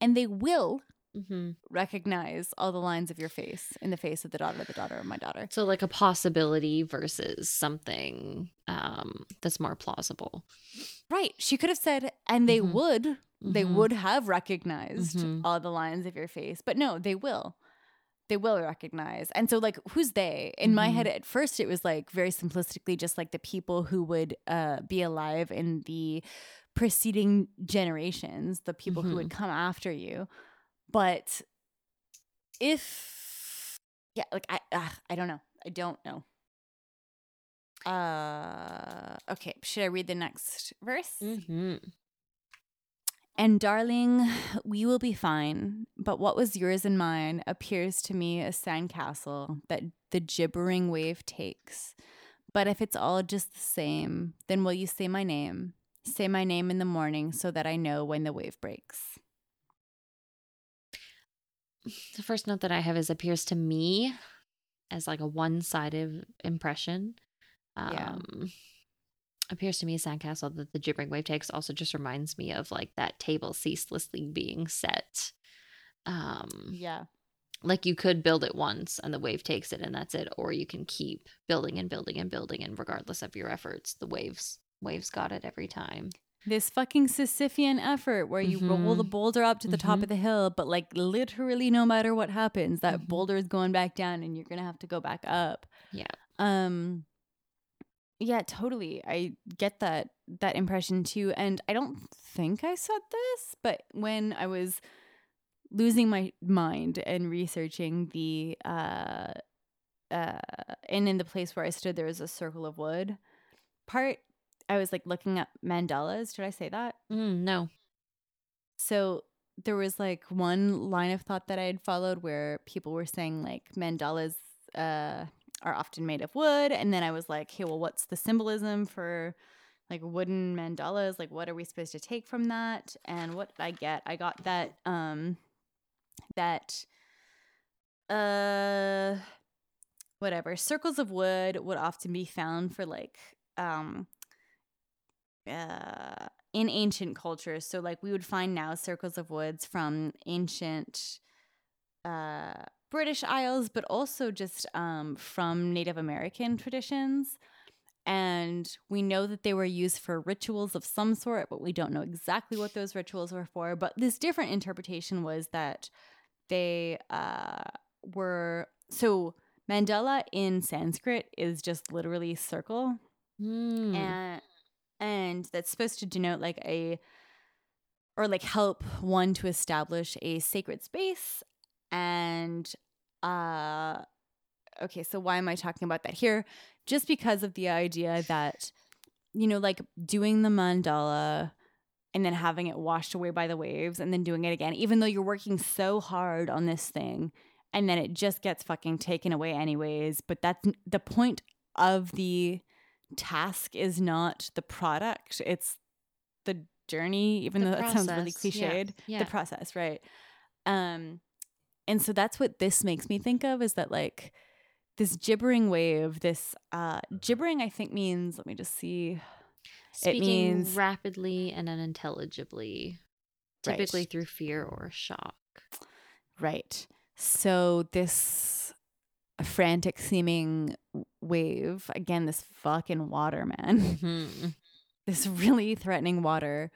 And they will hmm recognize all the lines of your face in the face of the daughter of the daughter of my daughter. So like a possibility versus something um, that's more plausible. Right. She could have said, And they Mhm. would, they Mhm. would have recognized Mhm. all the lines of your face. But no, they will. They will recognize. And so, like, who's they? In my head, at first, it was like very simplistically just like the people who would uh, be alive in the preceding generations, the people who would come after you. But if, yeah, like, I, uh, I don't know. I don't know. Uh, okay. Should I read the next verse? Mm-hmm. And darling, we will be fine. But what was yours and mine appears to me a sandcastle that the gibbering wave takes. But if it's all just the same, then will you say my name? Say my name in the morning so that I know when the wave breaks. The first note that I have is appears to me as like a one-sided impression. Um, Yeah. Appears to me sandcastle that the gibbering wave takes also just reminds me of like that table ceaselessly being set. Um, Yeah. like you could build it once and the wave takes it and that's it or you can keep building and building and building and regardless of your efforts the waves waves got it every time This fucking Sisyphean effort where you roll the Mhm. boulder up to the top Mhm. of the hill, but like literally no matter what happens, that Mhm. boulder is going back down and you're to have to go back up. yeah Um yeah, totally. I get that that impression too and I don't think I said this, but when I was losing my mind and researching the uh uh and in the place where I stood there was a circle of wood part I was like looking at mandalas. Did I say that? mm, no So there was like one line of thought that I had followed where people were saying like mandalas uh, are often made of wood, and then I was like, hey, well, what's the symbolism for like wooden mandalas? Like, what are we supposed to take from that? And what did I get? I got that um that uh whatever circles of wood would often be found for like um uh in ancient cultures. So like we would find now circles of woods from ancient uh British Isles, but also just um from Native American traditions. And we know that they were used for rituals of some sort, but we don't know exactly what those rituals were for. But this different interpretation was that they uh, were so mandala in Sanskrit is just literally circle, Mm. and and that's supposed to denote like a or like help one to establish a sacred space and uh okay so why am i talking about that here? Just because of the idea that you know like doing the mandala and then having it washed away by the waves and then doing it again even though you're working so hard on this thing and then it just gets fucking taken away anyways but that's the point of the task is not the product it's the journey even The though that sounds really process, yeah, cliched yeah. the process right um and so that's what this makes me think of is that like this gibbering wave this uh gibbering i think means let me just see speaking means- rapidly and unintelligibly Right. typically through fear or shock Right. So this frantic seeming wave, again, this fucking water, man, Mhm. this really threatening water,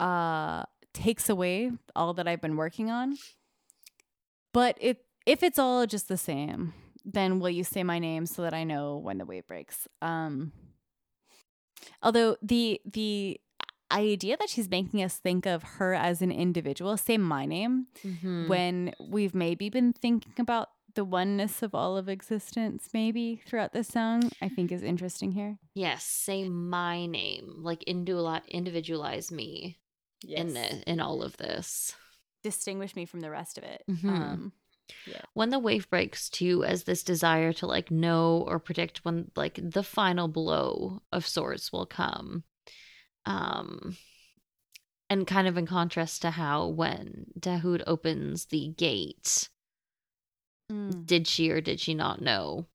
uh, takes away all that I've been working on. But it if it's all just the same, then will you say my name so that I know when the wave breaks? Um Although the the idea that she's making us think of her as an individual, say my name, Mhm. when we've maybe been thinking about the oneness of all of existence, maybe throughout the song, I think is interesting here. Yes, say my name, like individual individualize me in the in all of this. distinguish me from the rest of it. Mhm. Um, When the wave breaks too, as this desire to like know or predict when like the final blow of sorts will come. Um and kind of in contrast to how when Dahut opens the gate, mm, did she or did she not know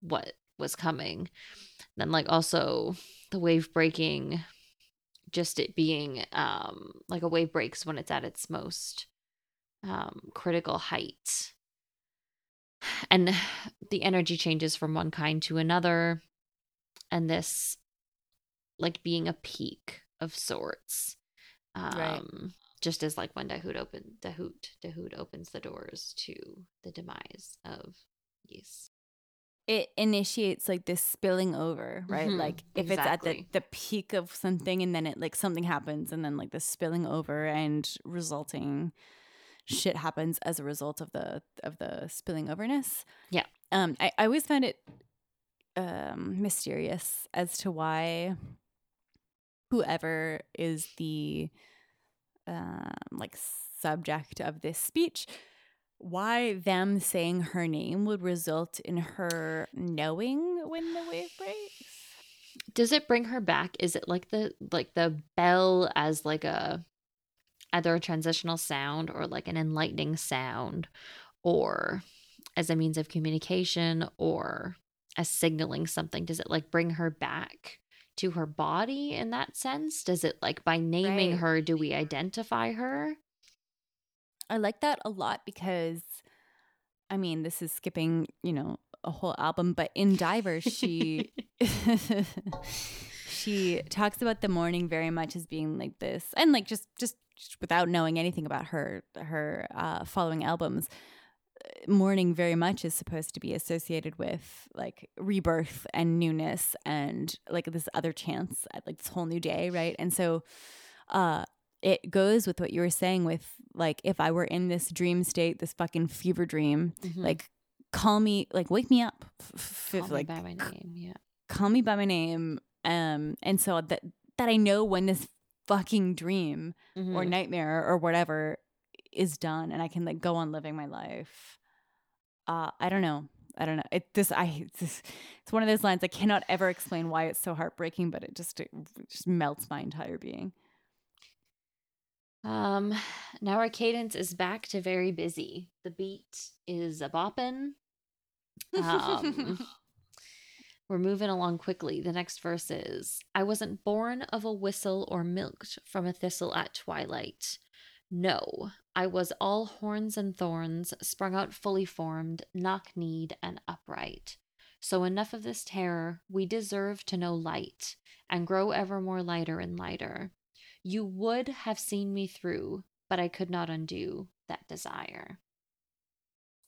what was coming? Then like also the wave breaking just it being um like a wave breaks when it's at its most um critical height. And the energy changes from one kind to another and this like being a peak of sorts. Um Right. Just as like when Dahut opened Dahut Dahut opens the doors to the demise of Yes. it initiates like this spilling over, right? Mhm, Like if it's at the, the peak of something and then it like something happens and then like the spilling over and resulting shit happens as a result of the of the spilling overness. Yeah. Um I, I always found it um mysterious as to why whoever is the um like subject of this speech why them saying her name would result in her knowing when the wave breaks. Does it bring her back? Is it like the like the bell as like a either a transitional sound or like an enlightening sound or as a means of communication or as signaling something? Does it like bring her back to her body in that sense? Does it like by naming Right. her do we identify her? I like that a lot because I mean, this is skipping, you know, a whole album, but in Divers she she talks about the morning very much as being like this and like just just, just without knowing anything about her her uh following albums morning very much is supposed to be associated with like rebirth and newness and like this other chance at like this whole new day right and so uh it goes with what you were saying with like if i were in this dream state this fucking fever dream Mhm. like call me like wake me up f- f- Call me like by my name. Yeah. call me by my name um and so that that i know when this fucking dream or Mhm. nightmare or whatever is done and i can like go on living my life uh i don't know i don't know it this i it's, it's one of those lines i cannot ever explain why it's so heartbreaking but it just it just melts my entire being Um, now our cadence is back to very busy. The beat is a boppin'. Um, we're moving along quickly. The next verse is I wasn't born of a whistle or milked from a thistle at twilight. No, I was all horns and thorns, sprung out fully formed, knock kneed, and upright. So enough of this terror, we deserve to know light, and grow ever more lighter and lighter. You would have seen me through, but I could not undo that desire.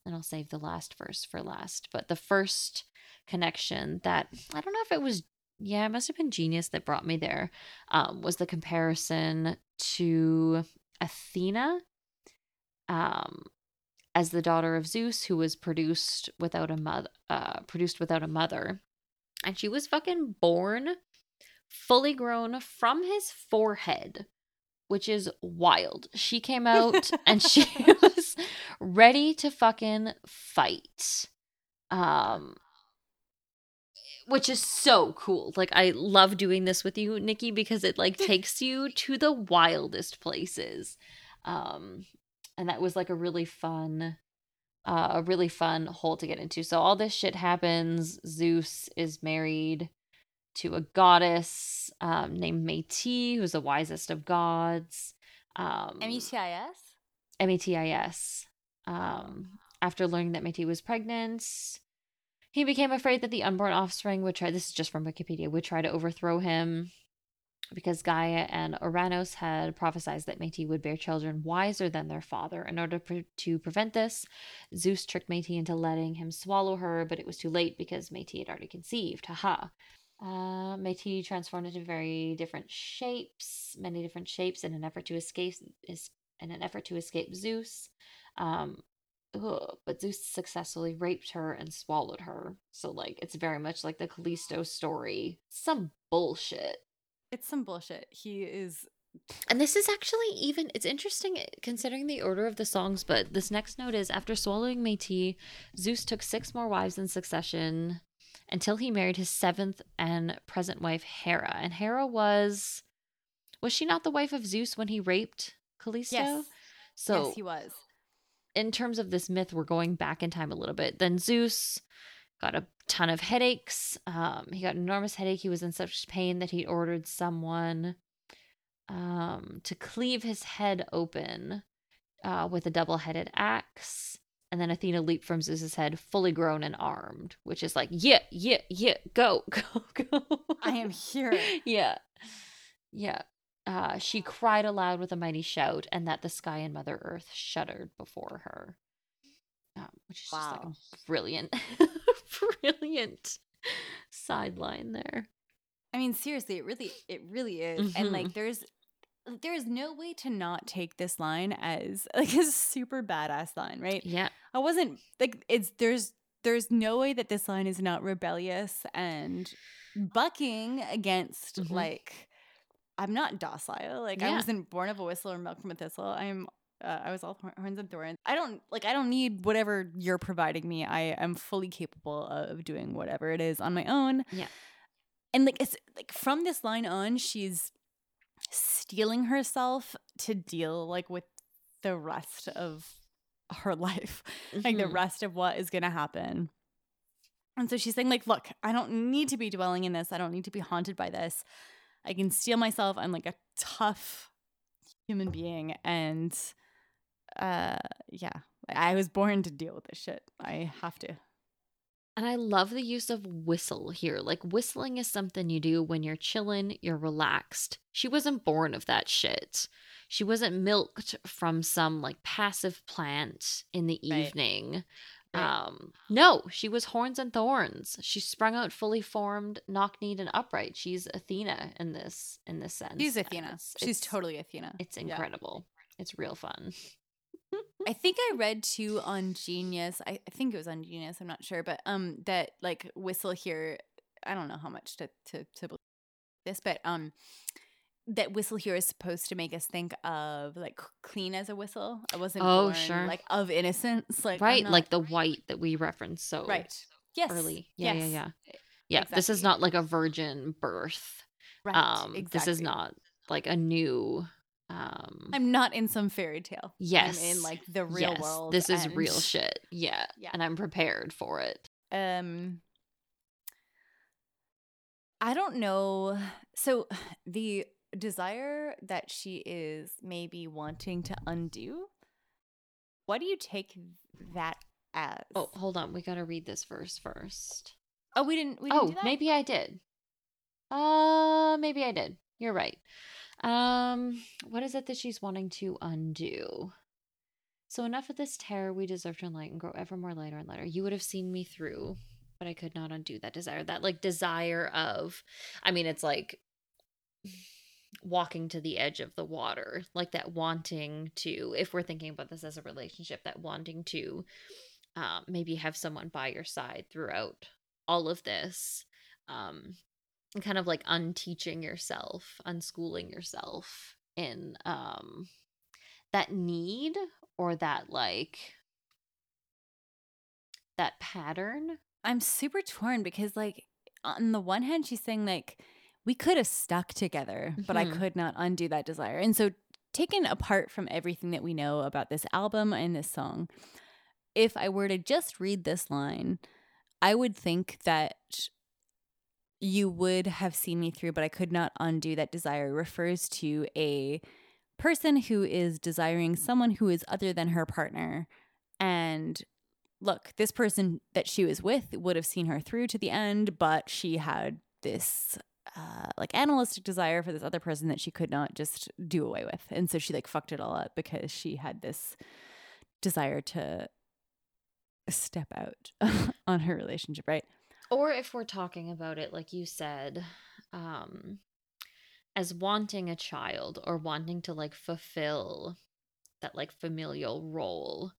And I'll save the last verse for last. But the first connection that I don't know if it was, yeah, it must have been genius that brought me there, um, was the comparison to Athena um, as the daughter of Zeus, who was produced without a mother, uh, produced without a mother, and she was fucking born fully grown from his forehead, which is wild. She came out and she was ready to fucking fight. Um which is so cool. Like I love doing this with you, Nikki, because it like takes you to the wildest places. Um and that was like a really fun uh, a really fun hole to get into. So all this shit happens. Zeus is married to a goddess um, named Metis, who's the wisest of gods. Um, m-e-t-i-s M-A-T-I-S. Um, after learning that Metis was pregnant, he became afraid that the unborn offspring would try. This is just from Wikipedia. Would try to overthrow him because Gaia and Ouranos had prophesied that Metis would bear children wiser than their father. In order pre- to prevent this, Zeus tricked Metis into letting him swallow her, but it was too late because Metis had already conceived. Haha. Uh, Metis transformed into very different shapes, many different shapes, in an effort to escape is in an effort to escape Zeus. Um, ugh, but Zeus successfully raped her and swallowed her. So like, it's very much like the Callisto story. Some bullshit. It's some bullshit. He is And this is actually even it's interesting eh, considering the order of the songs, but this next note is after swallowing Metis, Zeus took six more wives in succession until he married his seventh and present wife Hera. And Hera was was she not the wife of Zeus when he raped Callisto? yes. So yes, he was. in terms of this myth, we're going back in time a little bit. Then Zeus got a ton of headaches. Um, he got an enormous headache. He was in such pain that he ordered someone um, to cleave his head open uh, with a double headed axe. And then Athena leaped from Zeus's head, fully grown and armed, which is like, yeah, yeah, yeah, go, go, go. I am here. yeah. Yeah. Uh, she cried aloud with a mighty shout, and that the sky and Mother Earth shuddered before her. Um, which is just like Wow. brilliant, brilliant sideline there. I mean, seriously, it really, it really is. And Mhm. like, there's, there's no way to not take this line as like a super badass line, right? Yeah. I wasn't like it's there's there's no way that this line is not rebellious and bucking against Mhm. like I'm not docile. Like I wasn't born of a whistle or milk from a thistle. I'm uh, I was all horns and thorns. I don't like I don't need whatever you're providing me. I am fully capable of doing whatever it is on my own. Yeah. And like it's like from this line on, she's steeling herself to deal like with the rest of her life like the Mhm. rest of what is going to happen. And so she's saying, like, look, I don't need to be dwelling in this. I don't need to be haunted by this. I can steel myself. I'm like a tough human being. And uh yeah, I was born to deal with this shit. I have to. And I love the use of whistle here. Like, whistling is something you do when you're chilling, you're relaxed. She wasn't born of that shit. She wasn't milked from some like passive plant in the Right. evening. Right. Um, no, she was horns and thorns. She sprung out fully formed, knock-kneed, and upright. She's Athena in this in this sense. She's Athena. it's- She's totally Athena. It's Yeah. incredible. It's real fun. I think I read too on Genius. I, I think it was on Genius. I'm not sure, but um, that like whistle here. I don't know how much to to to believe this, but um, that whistle here is supposed to make us think of like clean as a whistle. I wasn't Oh, born, sure. like of innocence, like right, not- like the white that we referenced so right. Yes. early. Yeah, yes. yeah, yeah. Yeah, this is not like a virgin birth. Right. um this is not like a new um I'm not in some fairy tale. Yes. I'm in like the real yes, world. this is real shit yeah. Yeah. and i'm prepared for it um i don't know so the desire that she is maybe wanting to undo what do you take that as oh hold on we gotta read this verse first oh we didn't we didn't oh do that? maybe i did uh maybe i did you're right um what is it that she's wanting to undo? So enough of this terror we deserve to enlighten grow ever more lighter and lighter. You would have seen me through but i could not undo that desire that like desire of i mean it's like walking to the edge of the water like that wanting to if we're thinking about this as a relationship that wanting to um, maybe have someone by your side throughout all of this um and kind of like unteaching yourself unschooling yourself in um that need or that like that pattern i'm super torn because like on the one hand she's saying like we could have stuck together but i Mhm. could not undo that desire and so taken apart from everything that we know about this album and this song if i were to just read this line i would think that you would have seen me through but i could not undo that desire refers to a person who is desiring someone who is other than her partner and look, this person that she was with would have seen her through to the end, but she had this uh, like animalistic desire for this other person that she could not just do away with. And so she like fucked it all up because she had this desire to step out on her relationship, right? Or if we're talking about it, like you said, um, as wanting a child or wanting to like fulfill that like familial role.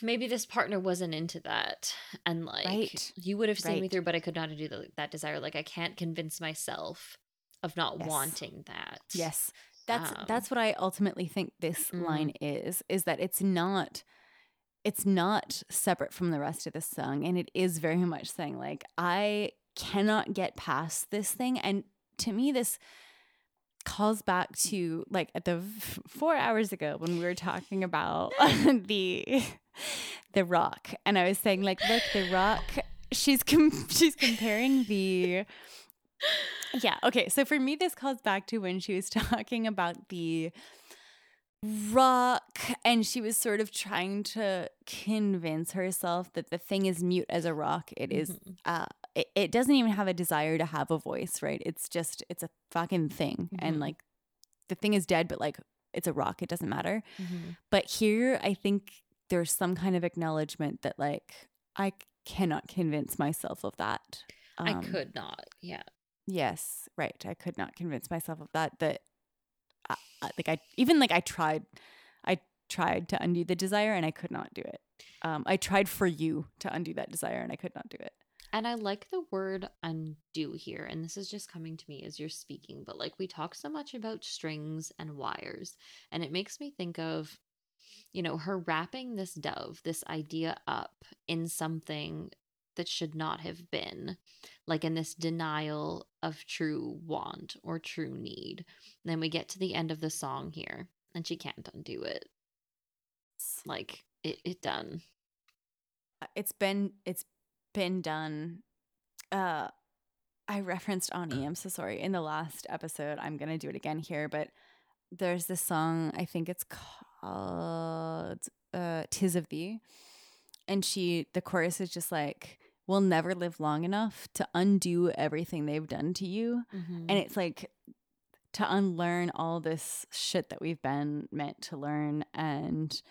Maybe this partner wasn't into that, and like Right. you would have seen me through, but I could not do the, that desire. Like I can't convince myself of not Yes. wanting that. Yes. That's Um, that's what I ultimately think this line is is that it's not it's not separate from the rest of the song and it is very much saying like I cannot get past this thing and to me this calls back to like at the f- 4 hours ago when we were talking about the the rock and I was saying like look the rock she's com- she's comparing the yeah. Okay. So for me, this calls back to when she was talking about the rock and she was sort of trying to convince herself that the thing is mute as a rock. It is, Mhm. uh, it, it doesn't even have a desire to have a voice, right? It's just, it's a fucking thing. And Mhm. like the thing is dead, but like it's a rock. It doesn't matter. Mhm. But here, I think there's some kind of acknowledgement that like i cannot convince myself of that. I Um, could not. Yeah. Yes, right. I could not convince myself of that. That, Like, I even like I tried, I tried to undo the desire and I could not do it. Um, I tried for you to undo that desire and I could not do it. And I like the word undo here. And this is just coming to me as you're speaking. But like we talk so much about strings and wires. And it makes me think of, you know, her wrapping this dove, this idea up in something that should not have been, like in this denial of true want or true need. And then we get to the end of the song here, and she can't undo it. Like it, it done. Uh, It's been it's been done. Uh, I referenced Ani. I'm so sorry in the last episode. I'm gonna do it again here, but there's this song. I think it's called uh, "Tis of Thee," and she the chorus is just like, "We'll never live long enough to undo everything they've done to you," Mhm. and it's like to unlearn all this shit that we've been meant to learn and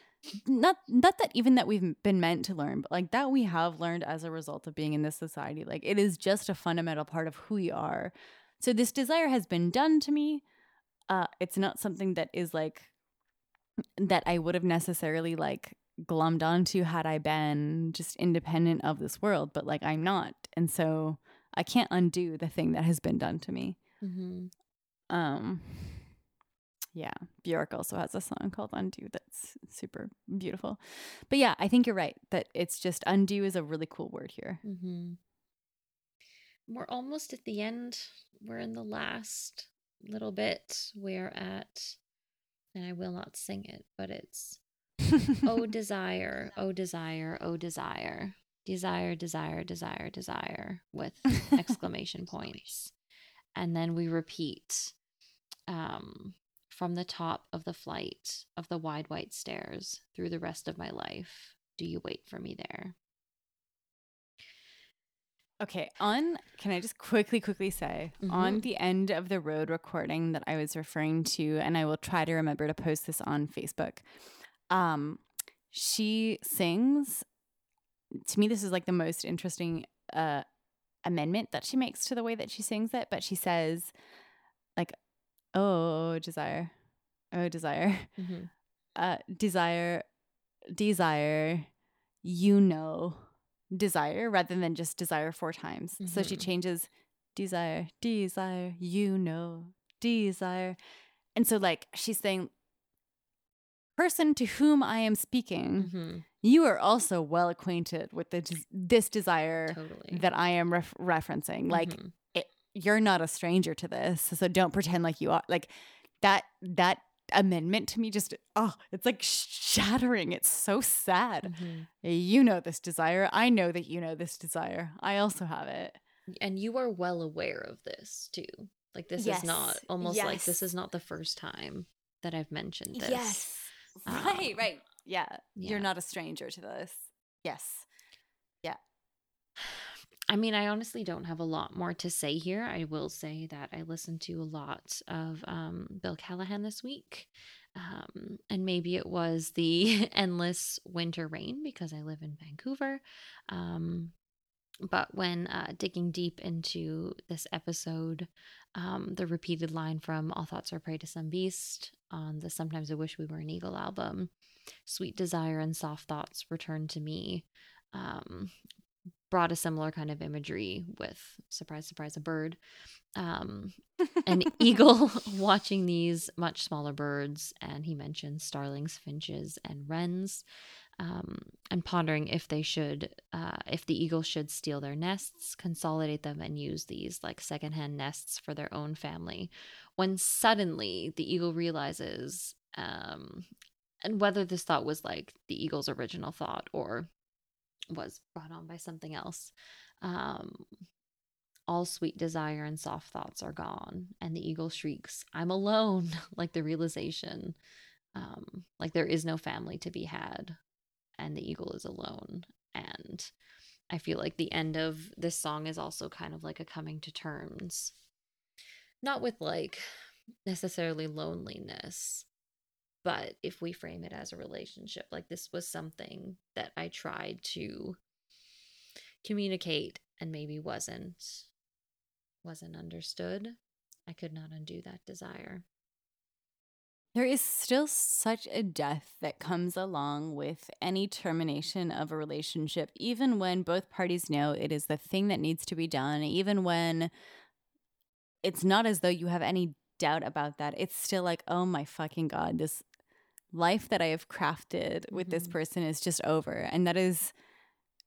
not not that even that we've been meant to learn but like that we have learned as a result of being in this society like it is just a fundamental part of who we are. So this desire has been done to me. Uh it's not something that is like that i would have necessarily like glommed onto had i been just independent of this world but like i'm not and so i can't undo the thing that has been done to me Mhm. um yeah bjork also has a song called undo that's super beautiful but yeah i think you're right that it's just undo is a really cool word here Mm-hmm. We're almost at the end. We're in the last little bit. We're at, and I will not sing it, but it's Oh desire, oh desire, oh desire. Desire, desire, desire, desire with exclamation points. And then we repeat um, from the top of the flight of the wide white stairs through the rest of my life. Do you wait for me there? okay on can i just quickly quickly say on Mhm. the end of the road recording that i was referring to and i will try to remember to post this on facebook um she sings. To me this is like the most interesting uh amendment that she makes to the way that she sings it but she says like oh desire. Oh desire. Mm-hmm. uh desire. Desire. You know. Desire rather than just desire four times. So she Mhm. changes desire. Desire. You know. Desire. And so like she's saying person to whom i am speaking Mm-hmm. you are also well acquainted with the, this desire Totally. that i am ref- referencing like Mhm. you're not a stranger to this so don't pretend like you are like that that amendment to me just oh it's like shattering it's so sad Mhm. you know this desire i know that you know this desire i also have it And you are well aware of this too. Like this is not Yes, almost like this is not the first time that I've mentioned this. right Um, right yeah. yeah. you're not a stranger to this yes Yeah. I mean, I honestly don't have a lot more to say here. I will say that I listened to a lot of um, Bill Callahan this week. Um, and maybe it was the endless winter rain because I live in Vancouver. Um, but when uh, digging deep into this episode, um, the repeated line from All Thoughts Are Prey to Some Beast on the Sometimes I Wish We Were an Eagle album, Sweet Desire and Soft Thoughts Return to Me, um, brought a similar kind of imagery with, surprise, surprise, a bird. Um, an eagle watching these much smaller birds, and he mentions starlings, finches, and wrens um, and pondering if they should, uh, if the eagle should steal their nests, consolidate them, and use these like secondhand nests for their own family. When suddenly the eagle realizes, um, and whether this thought was like the eagle's original thought or was brought on by something else, um, all sweet desire and soft thoughts are gone, and the eagle shrieks, I'm alone, like the realization. Um, like there is no family to be had and the eagle is alone. And I feel like the end of this song is also kind of like a coming to terms, not with like necessarily loneliness, but if we frame it as a relationship, like this was something that I tried to communicate and maybe wasn't wasn't understood. I could not undo that desire. There is still such a death that comes along with any termination of a relationship, even when both parties know it is the thing that needs to be done, even when it's not as though you have any doubt about that. It's still like, oh my fucking God, this life that I have crafted with mm-hmm. this person is just over. And that is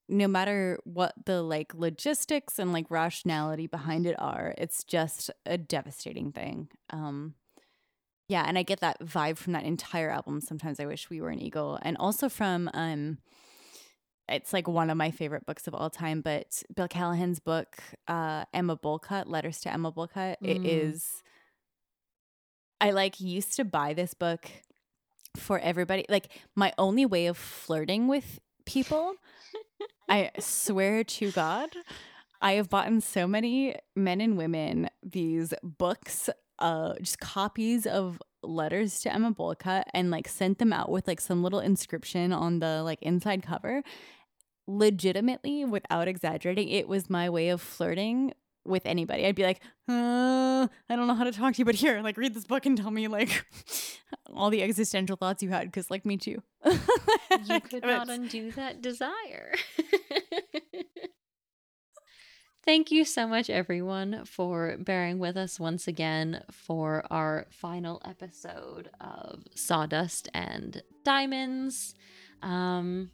no matter what the like logistics and like rationality behind it are, it's just a devastating thing. Um, yeah, and I get that vibe from that entire album. Sometimes I wish we were an eagle, and also from um, it's like one of my favorite books of all time. But Bill Callahan's book, uh, Emma Bowlcut, Letters to Emma Bowlcut. Mm. It is. I like used to buy this book for everybody. Like my only way of flirting with people. I swear to God, I have bought so many men and women these books uh just copies of letters to Emma Bowlcut and like sent them out with like some little inscription on the like inside cover. Legitimately, without exaggerating, it was my way of flirting with anybody. I'd be like, uh, I don't know how to talk to you, but here, like, read this book and tell me like all the existential thoughts you had, because like me too. you could not undo that desire. Thank you so much, everyone, for bearing with us once again for our final episode of Sawdust and Diamonds. Um,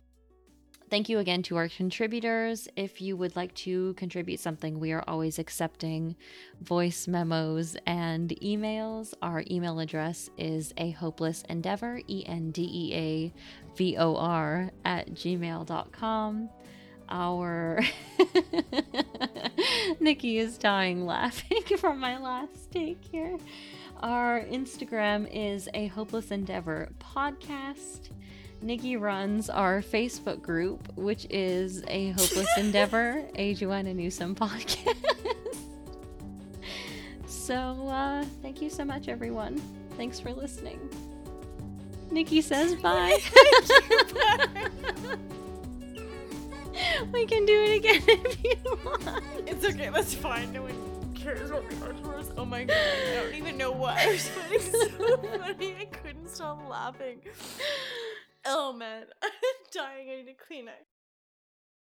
thank you again to our contributors. If you would like to contribute something, we are always accepting voice memos and emails. Our email address is a hopeless endeavor, E N D E A V O R, at gmail.com our Nikki is dying laughing from my last take here. Our Instagram is a hopeless endeavor podcast. Nikki runs our Facebook group, which is a hopeless endeavor, a Joanna Newsom podcast. so uh, thank you so much, everyone. Thanks for listening. Nikki says bye. we can do it again if you want. It's okay, that's fine. No one cares what we are towards. Oh my god, I don't even know what I was so funny. I couldn't stop laughing. Oh man, I'm dying. I need a Kleenex.